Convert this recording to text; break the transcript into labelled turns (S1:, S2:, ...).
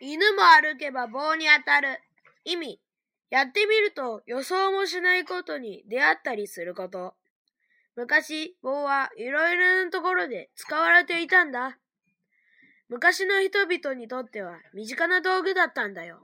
S1: 犬も歩けば棒に当たる。意味。やってみると予想もしないことに出会ったりすること。昔、棒はいろいろなところで使われていたんだ。昔の人々にとっては身近な道具だったんだよ。